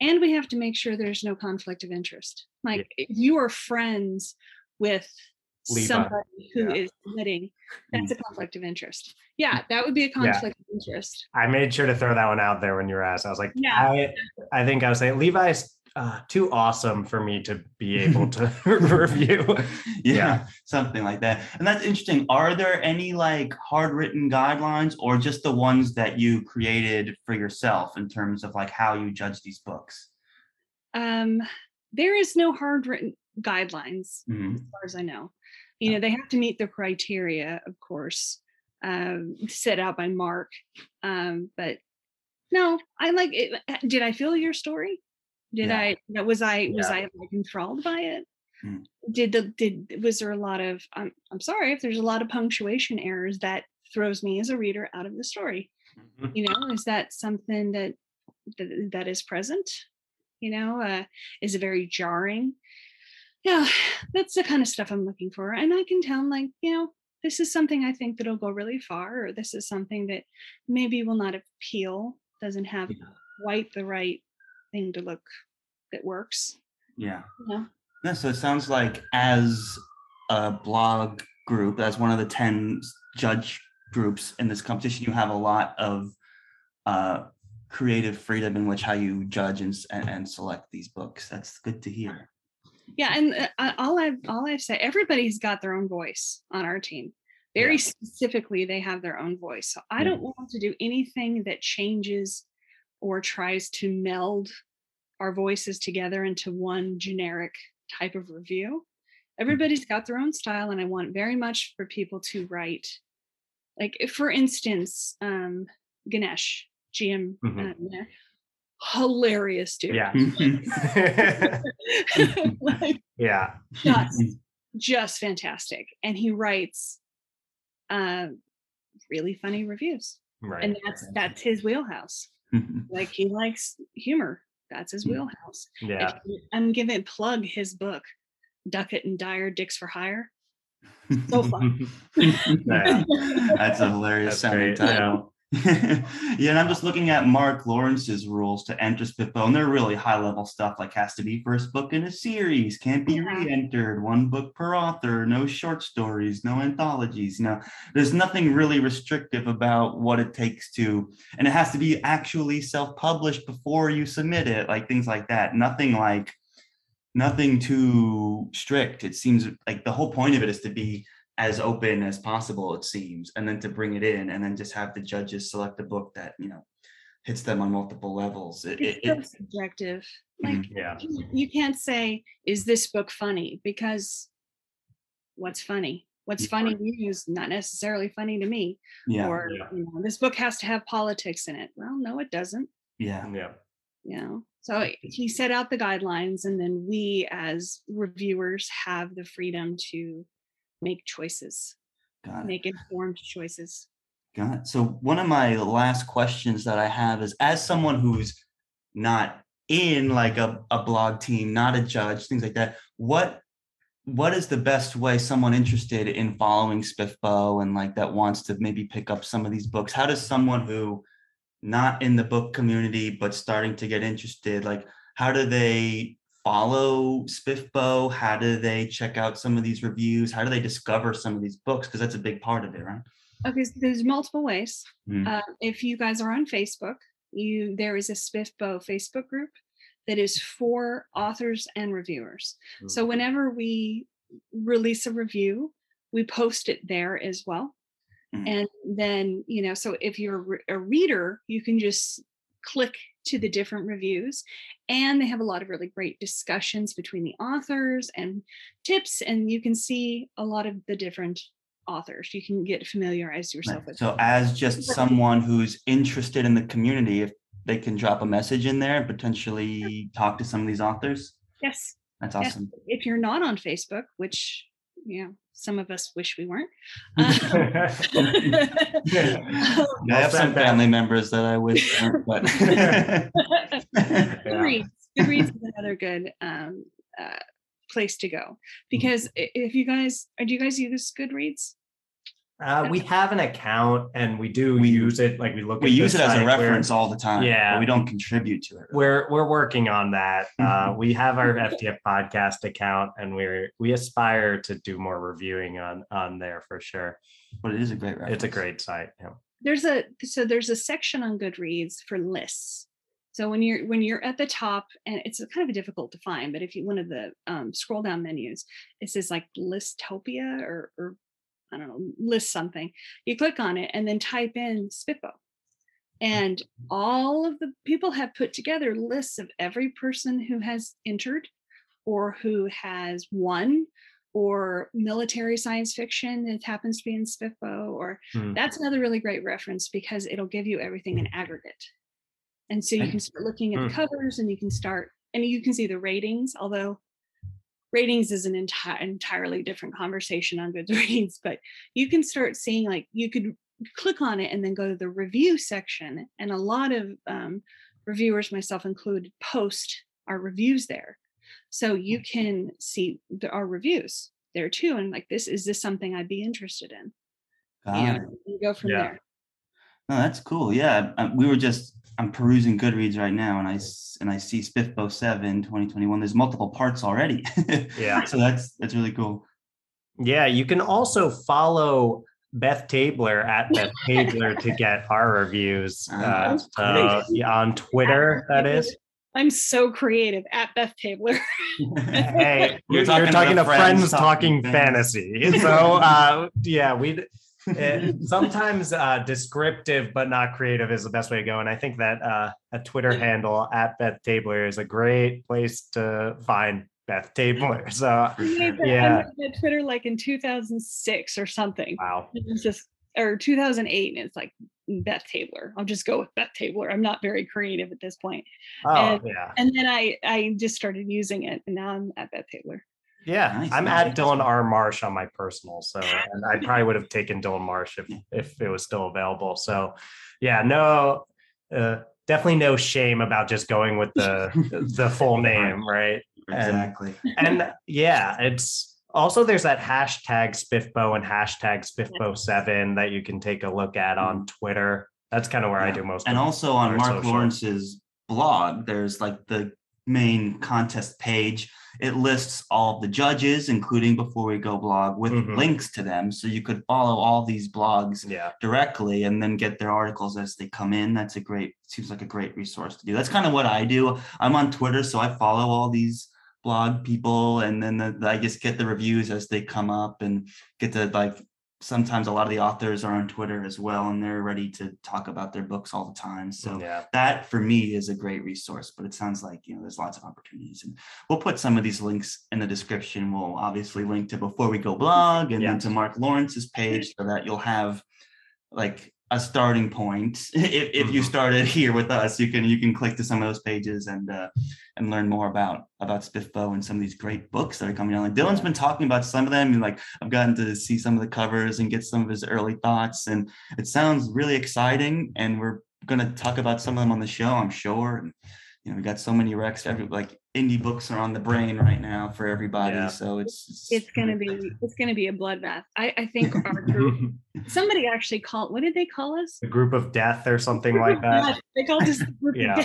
And we have to make sure there's no conflict of interest. Like if you are friends with Levi. somebody who is Yeah. knitting, that's a conflict of interest. Yeah, that would be a Yeah. conflict of interest. I made sure to throw that one out there when you were asked. I was like, Yeah. I, I think I was saying Levi's uh, too awesome for me to be able to review. Yeah, yeah, something like that. And that's interesting. Are there any like hard written guidelines or just the ones that you created for yourself in terms of like how you judge these books? Um, there is no hard written guidelines mm-hmm. as far as I know. You know, they have to meet the criteria, of course, um, set out by Mark. Um, but no, I like it. Did I feel your story? Did yeah. I? Was I? Was yeah. I like enthralled by it? Mm. Did the did was there a lot of? I'm I'm sorry if there's a lot of punctuation errors that throws me as a reader out of the story. Mm-hmm. You know, is that something that that, that is present? You know, uh, is it very jarring? Yeah, that's the kind of stuff I'm looking for, and I can tell like you know this is something I think that'll go really far, or this is something that maybe will not appeal, doesn't have quite the right thing to look that works. Yeah. Yeah. Yeah. So it sounds like as a blog group, as one of the 10 judge groups in this competition, you have a lot of uh, creative freedom in which how you judge and, and, and select these books. That's good to hear. Yeah, and uh, all I've all I've said, everybody's got their own voice on our team. Very yeah. specifically, they have their own voice. So I don't want to do anything that changes or tries to meld our voices together into one generic type of review. Mm. Everybody's got their own style, and I want very much for people to write. Like, for instance, um, Ganesh, GM, mm-hmm. uh, hilarious dude. Yeah. like, yeah. Just, just fantastic. And he writes uh, really funny reviews. Right. And that's that's his wheelhouse. Like he likes humor. That's his mm. wheelhouse. Yeah. I'm giving plug his book, Duckett and Dyer Dicks for Hire. So fun. yeah. That's a hilarious That's sounding great. title. yeah, and I'm just looking at Mark Lawrence's rules to enter SPFBO, and they're really high level stuff like has to be first book in a series, can't be mm-hmm. yeah. re entered, one book per author, no short stories, no anthologies. You know, there's nothing really restrictive about what it takes to, and it has to be actually self published before you submit it, like things like that. Nothing like, nothing too strict. It seems like the whole point of it is to be as open as possible it seems and then to bring it in and then just have the judges select a book that you know hits them on multiple levels. It, it's it, so subjective. Like mm-hmm. yeah. you can't say is this book funny? Because what's funny? What's funny to you is not necessarily funny to me. Yeah, or yeah. You know, this book has to have politics in it. Well no it doesn't. Yeah. Yeah. You know? So he set out the guidelines and then we as reviewers have the freedom to make choices, make informed choices. Got it. So one of my last questions that I have is as someone who's not in like a, a blog team, not a judge, things like that, what what is the best way someone interested in following SPFBO and like that wants to maybe pick up some of these books? How does someone who not in the book community but starting to get interested, like how do they follow SPFBO? How do they check out some of these reviews? How do they discover some of these books? Because that's a big part of it, right? Okay, so there's multiple ways. Mm. Uh, if you guys are on Facebook, you there is a SPFBO Facebook group that is for authors and reviewers. Mm. So whenever we release a review, we post it there as well. Mm. And then, you know, so if you're a reader, you can just click to the different reviews and they have a lot of really great discussions between the authors and tips and you can see a lot of the different authors. You can get familiarized yourself with so as just someone who's interested in the community if they can drop a message in there and potentially talk to some of these authors? Yes. That's awesome. Yes. if you're not on facebook which you know some of us wish we weren't. Uh, yeah. I have some family members that I wish weren't, but Goodreads. Goodreads is another good um, uh, place to go because if you guys, do you guys use Goodreads? Uh, we have an account and we do we, use it. Like we look. We use it as a reference all the time. Yeah, we don't contribute to it. We're we're working on that. Uh, we have our FTF podcast account, and we're we aspire to do more reviewing on on there for sure. But it is a great. Reference. It's a great site. Yeah. There's a so there's a section on Goodreads for lists. So when you're when you're at the top, and it's kind of difficult to find, but if you one of the um, scroll down menus, it says like Listopia or, or I don't know, list something. You click on it and then type in SPFBO. And all of the people have put together lists of every person who has entered or who has won or military science fiction that happens to be in SPFBO or hmm. that's another really great reference because it'll give you everything in aggregate. And so you can start looking at the hmm. covers and you can start and you can see the ratings, although ratings is an entire entirely different conversation on Goodreads, but you can start seeing like you could click on it and then go to the review section. And a lot of um, reviewers, myself included, post our reviews there. So you can see the, our reviews there too. And like, this is this something I'd be interested in? Yeah, you go from yeah. there. No, that's cool. Yeah, we were just I'm perusing Goodreads right now, and I and I see Spiffbo Seven 2021. There's multiple parts already. yeah, so that's that's really cool. Yeah, you can also follow Beth Tabler at Beth Tabler to get our reviews uh, uh, on Twitter. That is. I'm so creative at Beth Tabler. hey, you're, you're talking, you're talking to friends, friends talking, talking fantasy. So uh, yeah, we sometimes uh, descriptive but not creative is the best way to go. And I think that uh, a Twitter handle at Beth Tabler is a great place to find Beth Tabler. So yeah, Twitter like in 2006 or something. Wow, it was just or 2008, and it's like Beth Tabler. I'll just go with Beth Tabler. I'm not very creative at this point. Oh and, yeah. And then I I just started using it, and now I'm at Beth Tabler. Yeah, nice. I'm at Dylan R. Marsh on my personal, so and I probably would have taken Dylan Marsh if if it was still available. So, yeah, no, uh, definitely no shame about just going with the the full name, right? Exactly. And, and yeah, it's also there's that hashtag spiffbo and hashtag spiffbo7 that you can take a look at on mm-hmm. Twitter. That's kind of where yeah. I do most. And also on Mark social. Lawrence's blog, there's like the main contest page it lists all of the judges, including Before We Go blog, with mm-hmm. links to them. So you could follow all these blogs yeah. directly and then get their articles as they come in. That's a great, seems like a great resource to do. That's kind of what I do. I'm on Twitter, so I follow all these blog people and then the, the, I just get the reviews as they come up and get to like sometimes a lot of the authors are on Twitter as well, and they're ready to talk about their books all the time. So yeah. that for me is a great resource. But it sounds like you know there's lots of opportunities, and we'll put some of these links in the description. We'll obviously link to Before We Go blog and yeah. then to Mark Lawrence's page so that you'll have like a starting point. if, if you mm-hmm. started here with us, you can you can click to some of those pages and uh, and learn more about about SPFBO and some of these great books that are coming out. Like Dylan's been talking about some of them, and like I've gotten to see some of the covers and get some of his early thoughts, and it sounds really exciting. And we're gonna talk about some of them on the show, I'm sure. And you know, we got so many recs. Every like indie books are on the brain right now for everybody. Yeah. So it's, it's, it's gonna be it's gonna be a bloodbath. I, I think our group somebody actually called what did they call us? A group of death or something like that. They called us group yeah.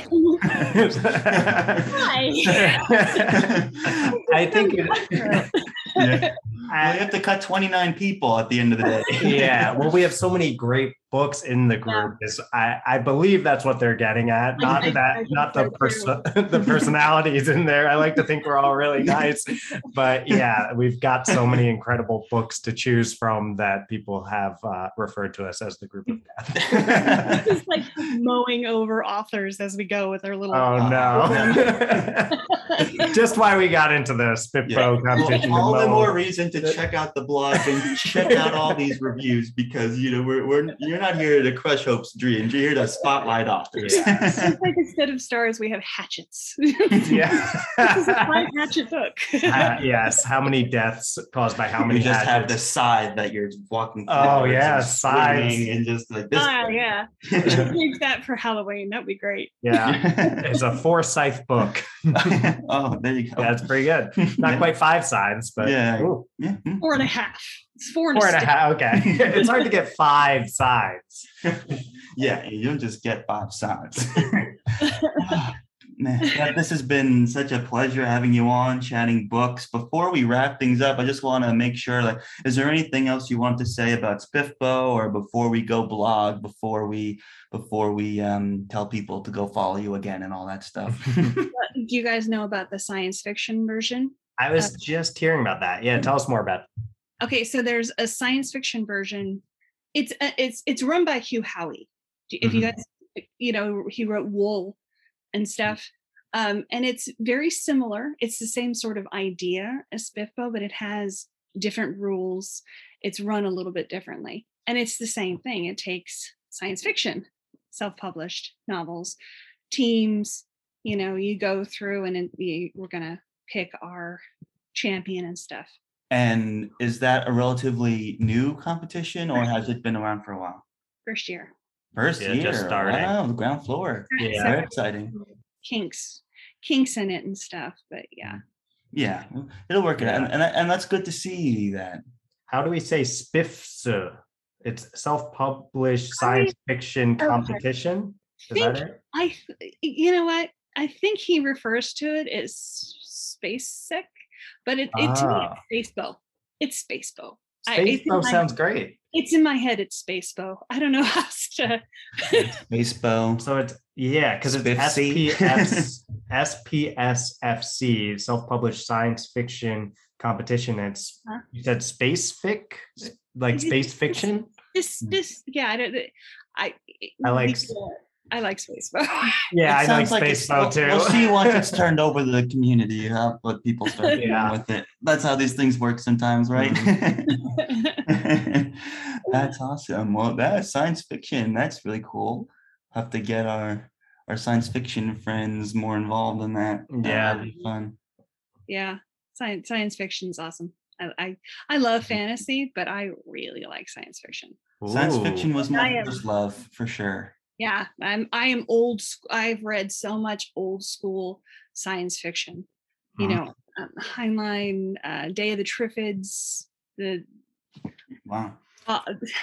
I think it, yeah. we have to cut 29 people at the end of the day. yeah. Well, we have so many great books in the group. Yeah. Is I, I believe that's what they're getting at. Not I, that, I not the person, the personalities in there. I like to think we're all really nice, but yeah, we've got so many incredible books to choose from that people have uh, referred to us as the group of death. Just like mowing over authors as we go with our little. Oh no! Just why we got into the SPFBO yeah. competition. Well, all the more reason to check out the blog and check out all these reviews because you know we're, we're you're not here to crush hopes, dreams. You're here to spotlight authors. Yeah. like instead of stars, we have hatchets. yeah, this is a hatchet book. uh, yes. How many deaths caused by how many? You just hatchets? have the side that you're walking. Oh yeah, sides and just like this. Oh yeah, use that for Halloween. That'd be great. Yeah, it's a Forsyth book. oh, there you go. Yeah, it's pretty good. Not quite five sides, but yeah, yeah. four and a half. It's four, four and a half. Okay, it's hard to get five sides. yeah, you don't just get five sides. Man, this has been such a pleasure having you on, chatting books. Before we wrap things up, I just want to make sure, like, is there anything else you want to say about Spiffbo, or before we go blog, before we before we um, tell people to go follow you again and all that stuff? Do you guys know about the science fiction version? I was uh, just hearing about that. Yeah, tell us more about. It. Okay, so there's a science fiction version. It's uh, it's it's run by Hugh Howey. If mm-hmm. you guys, you know, he wrote Wool and stuff. Um, and it's very similar. It's the same sort of idea as Spiffbo, but it has different rules. It's run a little bit differently. And it's the same thing. It takes science fiction, self published novels, teams, you know, you go through and we, we're going to pick our champion and stuff. And is that a relatively new competition or has it been around for a while? First year. First yeah, year. Just starting. Wow, the ground floor. Yeah. Very exciting. Kinks, kinks in it and stuff, but yeah. Mm. Yeah, it'll work yeah. out, and, and and that's good to see that. How do we say spiffs? It's self-published science oh, I, fiction competition. Is that it? I, you know what? I think he refers to it as space sick, but it, it ah. to me ah. it's Spacebo. It's Spacebo. Spacebo sounds great. It's in my head. It's Spacebo. I don't know how to. Spacebo. So it's yeah, because it's SPS SPSFC, self-published science fiction competition. It's huh? you said space fic, like space fiction. This this yeah. I don't. I I like. I like Spacebo. Yeah, I like Spacebo like too. We'll see once it's turned over to the community how what people start doing yeah. with it. That's how these things work sometimes, right? Mm-hmm. that's awesome. Well, that's science fiction. That's really cool. Have to get our our science fiction friends more involved in that. Yeah, That'd be fun. Yeah, science science fiction is awesome. I, I, I love fantasy, but I really like science fiction. Science fiction was my first love for sure yeah i'm i am old i've read so much old school science fiction you huh. know um, heinlein uh, day of the triffids the wow uh,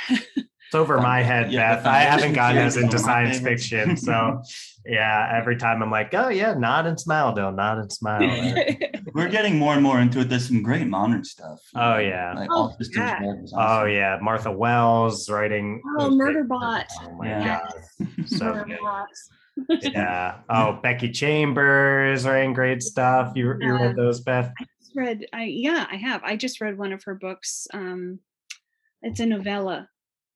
it's over my head, yeah, Beth. I haven't gotten as into science fiction. So yeah, every time I'm like, oh yeah, nod and smile, Bill, nod and smile. We're getting more and more into it. There's some great modern stuff. Oh yeah. Like oh, yeah. oh yeah. Martha Wells writing. Oh, Murderbot. Oh my yeah. god. So yeah. Oh, Becky Chambers writing great stuff. You, you read those, Beth? I read I yeah, I have. I just read one of her books. Um it's a novella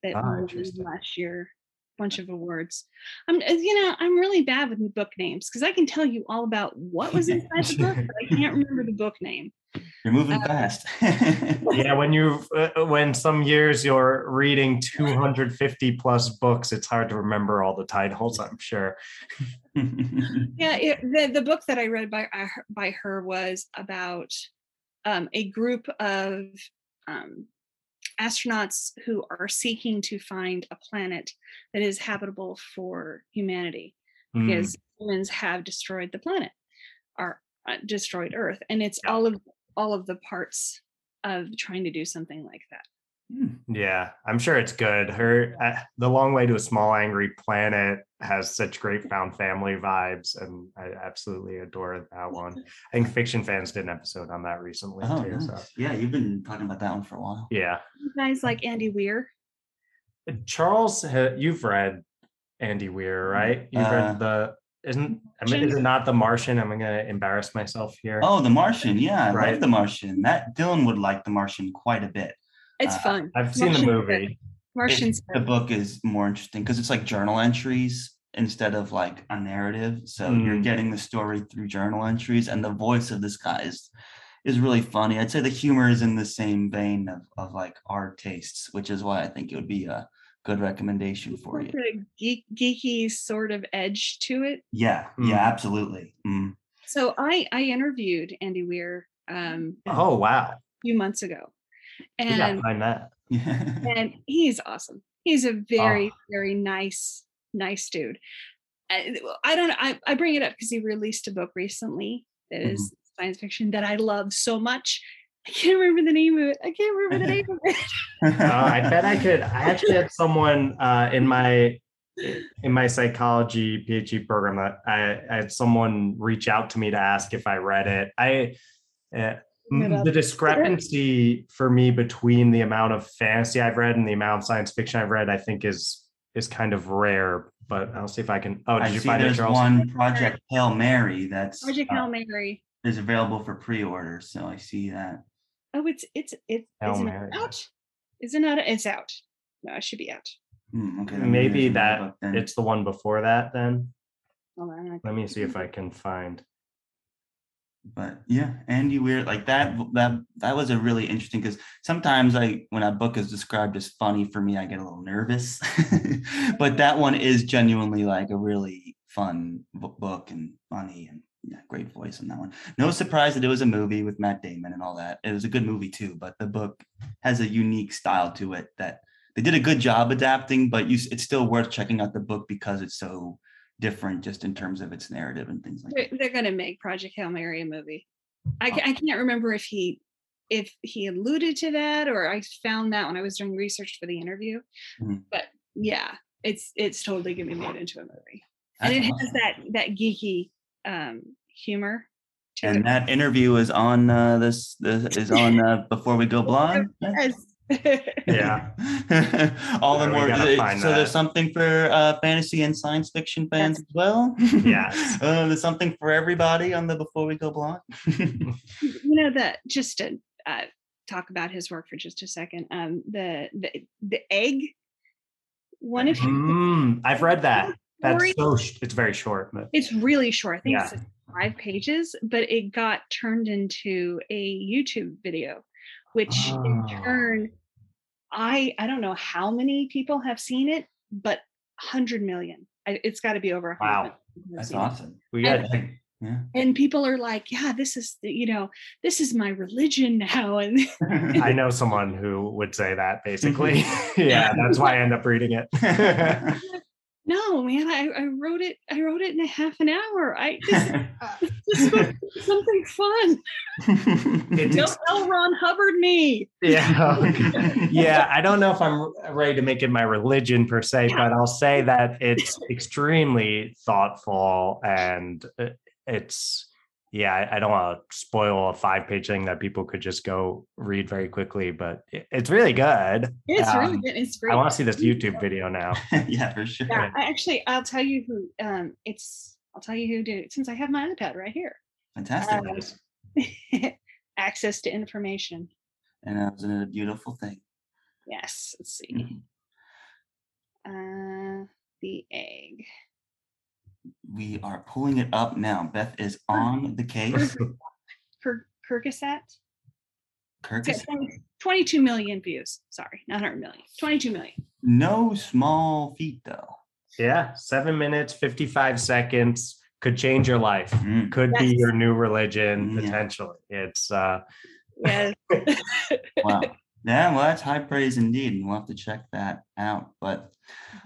that ah, won last year bunch of awards. I'm, uh, you know, I'm really bad with book names because I can tell you all about what was inside the book, but I can't remember the book name. You're moving uh, fast. yeah, when you uh, when some years you're reading 250 plus books, it's hard to remember all the titles. I'm sure. yeah, it, the the book that I read by by her was about um, a group of um, astronauts who are seeking to find a planet that is habitable for humanity mm. because humans have destroyed the planet or uh, destroyed earth and it's all of all of the parts of trying to do something like that. Yeah, I'm sure it's good. Her uh, The Long Way to a Small Angry Planet has such great found family vibes, and I absolutely adore that one. I think Fiction Fans did an episode on that recently oh, too. Nice. So. Yeah, you've been talking about that one for a while. Yeah. You guys like Andy Weir? Charles, you've read Andy Weir, right? You've uh, read the isn't I mean, is it not the Martian? I'm gonna embarrass myself here. Oh, the Martian, yeah, I right? love the Martian. That Dylan would like the Martian quite a bit. It's uh, fun. I've seen Martian the movie. Martian's the book is more interesting because it's like journal entries instead of like a narrative. So mm. you're getting the story through journal entries, and the voice of this guy is is really funny. I'd say the humor is in the same vein of, of like our tastes, which is why I think it would be a good recommendation for you. A geek, geeky sort of edge to it. Yeah, mm. yeah, absolutely. Mm. So I I interviewed Andy Weir. Um, oh wow! A few months ago, and find that. and he's awesome. He's a very, oh. very nice, nice dude. I, I don't I, I bring it up because he released a book recently that is mm-hmm. science fiction that I love so much. I can't remember the name of it. I can't remember the name of it. uh, I bet I could. I actually had someone uh, in my in my psychology PhD program, I, I had someone reach out to me to ask if I read it. I uh, the discrepancy for me between the amount of fantasy I've read and the amount of science fiction I've read, I think is is kind of rare. But I'll see if I can. Oh, did I you see find there's it, Charles? one Project Hail Mary that's Project uh, Hail Mary. is available for pre-order. So I see that. Oh, it's it's it's Hail isn't Mary. it out? Is it not? It's out. No, it should be out. Hmm, okay, then Maybe that book it's the one before that. Then Hold on. Let me see if I can find. But yeah andy weir like that that that was a really interesting because sometimes like when a book is described as funny for me i get a little nervous. But that one is genuinely like a really fun book and funny and yeah, great voice in that one. No surprise that it was a movie with matt damon and all that. It was a good movie too but the book has a unique style to it that they did a good job adapting but you it's still worth checking out the book because it's so different just in terms of its narrative and things like that They're, they're going to make Project Hail Mary a movie. I, ca- I can't remember if he if he alluded to that or I found that when I was doing research for the interview. Mhm. But yeah, it's it's totally going to be made into a movie, and That's it has that that geeky um, humor. To And it. that interview is on uh, this, this is on uh, before we go blog. Yes. Yeah. All the more. gotta so there's something for uh, fantasy and science fiction fans Yes. as well. Yes. uh, there's something for everybody on the before we go blog. you know that just to uh, talk about his work for just a second. Um, the the the egg. One of his Mm, I've read that. That's stories- so. It's very short, but It's really short. I think Yeah. it's five pages, but it got turned into a YouTube video, which in Oh. turn, I I don't know how many people have seen it, but hundred million. I, it's got to be over a hundred. Wow. million people have That's seen it. awesome. we got. Yeah. And people are like, "Yeah, this is you know, this is my religion now." And I know someone who would say that basically. Mm-hmm. yeah, that's why I end up reading it. No, man, I, I wrote it. I wrote it in a half an hour. I just, this is supposed to be something fun. Don't tell Ron Hubbard me. yeah. yeah, I don't know if I'm ready to make it my religion per se, but I'll say that it's extremely thoughtful and uh, it's yeah, I, I don't want to spoil a five page thing that people could just go read very quickly, but it- it's really good. It's really Um, good. It's great. I want to see this YouTube video now. yeah, for sure. Yeah, I actually, I'll tell you who. Um, it's I'll tell you who did it since I have my iPad right here. Fantastic. Um, Access to information. and wasn't it a beautiful thing? Yes. Let's see. Mhm. Uh, the egg. We are pulling it up now. Beth is on the case. Kir- Kurzgesagt. Kirk It's is got 20 22 million views. Sorry, not 100 million. 22 million. no small feat, though. Yeah, seven minutes, 55 seconds could change your life. Mm. Could be your new religion Yeah. potentially. It's uh Yes. Wow. Yeah, well, that's high praise indeed, and we'll have to check that out. But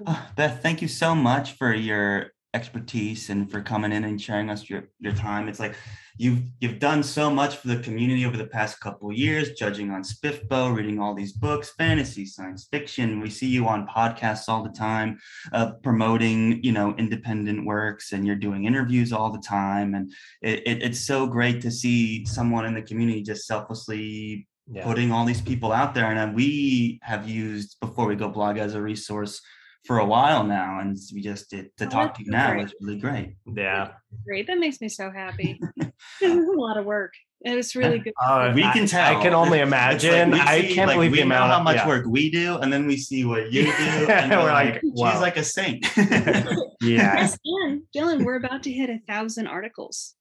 uh, Beth, thank you so much for your expertise and for coming in and sharing us your your time. It's like you've you've done so much for the community over the past couple years, judging on Spiffbo, reading all these books, fantasy, science fiction. We see you on podcasts all the time, uh, promoting you know independent works, and you're doing interviews all the time. And it, it, it's so great to see someone in the community just selflessly yeah. putting all these people out there. And we have used before we go blog as a resource for a while now, and we just did to Oh, talk to you now great. is really great. Yeah. Great. That makes me so happy. this is a lot of work. It was really good. Uh, We I- can tell. I can only It's like imagine. I can't like, believe we the know amount how much yeah. work we do, and then we see what you do, and We're we're like, like, wow. she's like a saint. Yeah. Yes, and Dylan, we're about to hit a thousand articles.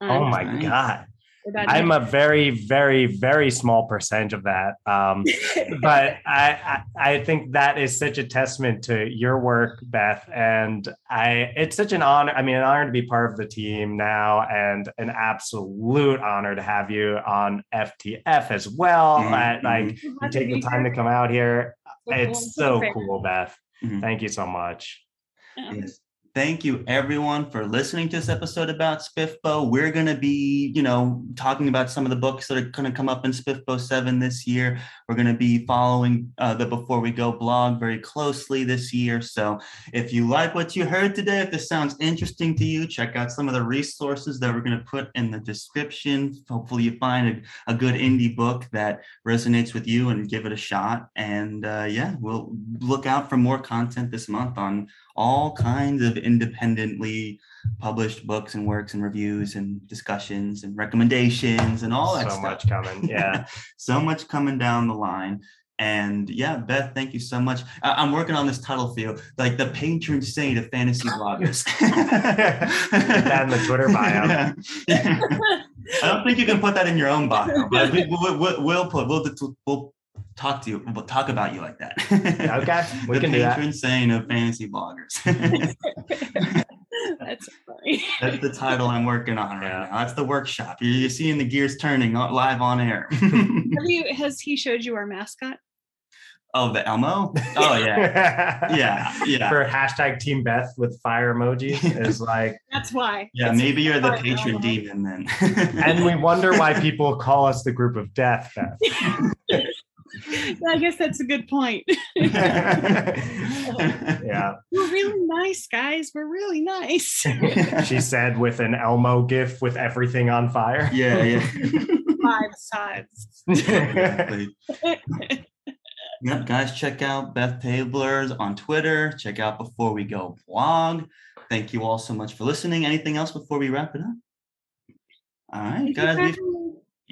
Oh my Nice. god. We're about to I'm a very, very, very small percentage of that. Um, but I, I I think that is such a testament to your work, Beth. And I it's such an honor. I mean, an honor to be part of the team now, and an absolute honor to have you on FTF as well. Mhm, Uh, like We're you take the be time to come out here. It's so cool, Beth. Mhm. Thank you so much. Yes. Thank you everyone for listening to this episode about Spiffbo. We're going to be, you know, talking about some of the books that are going to come up in Spiffbo 7 this year. We're going to be following uh, the Before We Go blog very closely this year. So if you like what you heard today, if this sounds interesting to you, check out some of the resources that we're going to put in the description. Hopefully you find a, a good indie book that resonates with you and give it a shot. And uh, yeah, we'll look out for more content this month on all kinds of independently published books and works and reviews and discussions and recommendations and all that so stuff. much coming. Yeah. so much coming down the line. And yeah, Beth, thank you so much. I- am working on this title for you, like the patron saint of fantasy bloggers. that in the Twitter bio. Yeah. Yeah. I don't think you can put that in your own bio, but we, will we'll put we'll, we'll talk to you, we'll talk about you like that. okay, we the can patron do that. saint of fantasy bloggers. That's funny. That's the title I'm working on right yeah. now. That's the workshop. You're, you're seeing the gears turning live on air. Have you? Has he showed you our mascot? Oh, the Elmo? Oh yeah. yeah. Yeah. For hashtag Team Beth with fire emoji is like That's why. Yeah, it's maybe you're the patron demon then. and we wonder why people call us the group of death, Beth. I guess that's a good point. yeah. We're really nice, guys. We're really nice. she said with an Elmo gif with everything on fire. Yeah, yeah. Five sides. yep, guys, check out Beth Tablers on Twitter. Check out Before We Go blog. Thank you all so much for listening. Anything else before we wrap it up? All right, guys.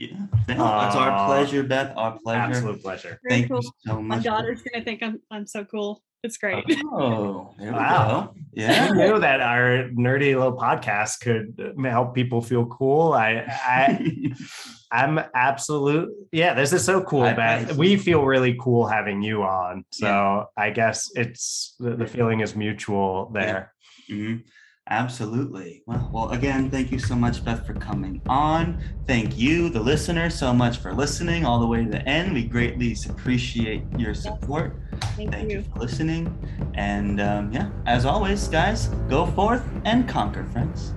Yeah, that's our pleasure, Beth. Our pleasure. Absolute pleasure. Very Thank cool. you so much. My daughter's gonna think I'm I'm so cool. It's great. Oh, wow. Yeah. I knew that our nerdy little podcast could help people feel cool. I I I'm absolute yeah, this is so cool, Beth. We feel really cool having you on. So yeah. I guess it's the, the feeling is mutual there. Yeah. Mm-hmm. Absolutely. Well, well, again, thank you so much, Beth, for coming on. Thank you, the listener, so much for listening all the way to the end. We greatly appreciate your support. Thank, thank you. you. for listening. And um, yeah, as always, guys, go forth and conquer, friends.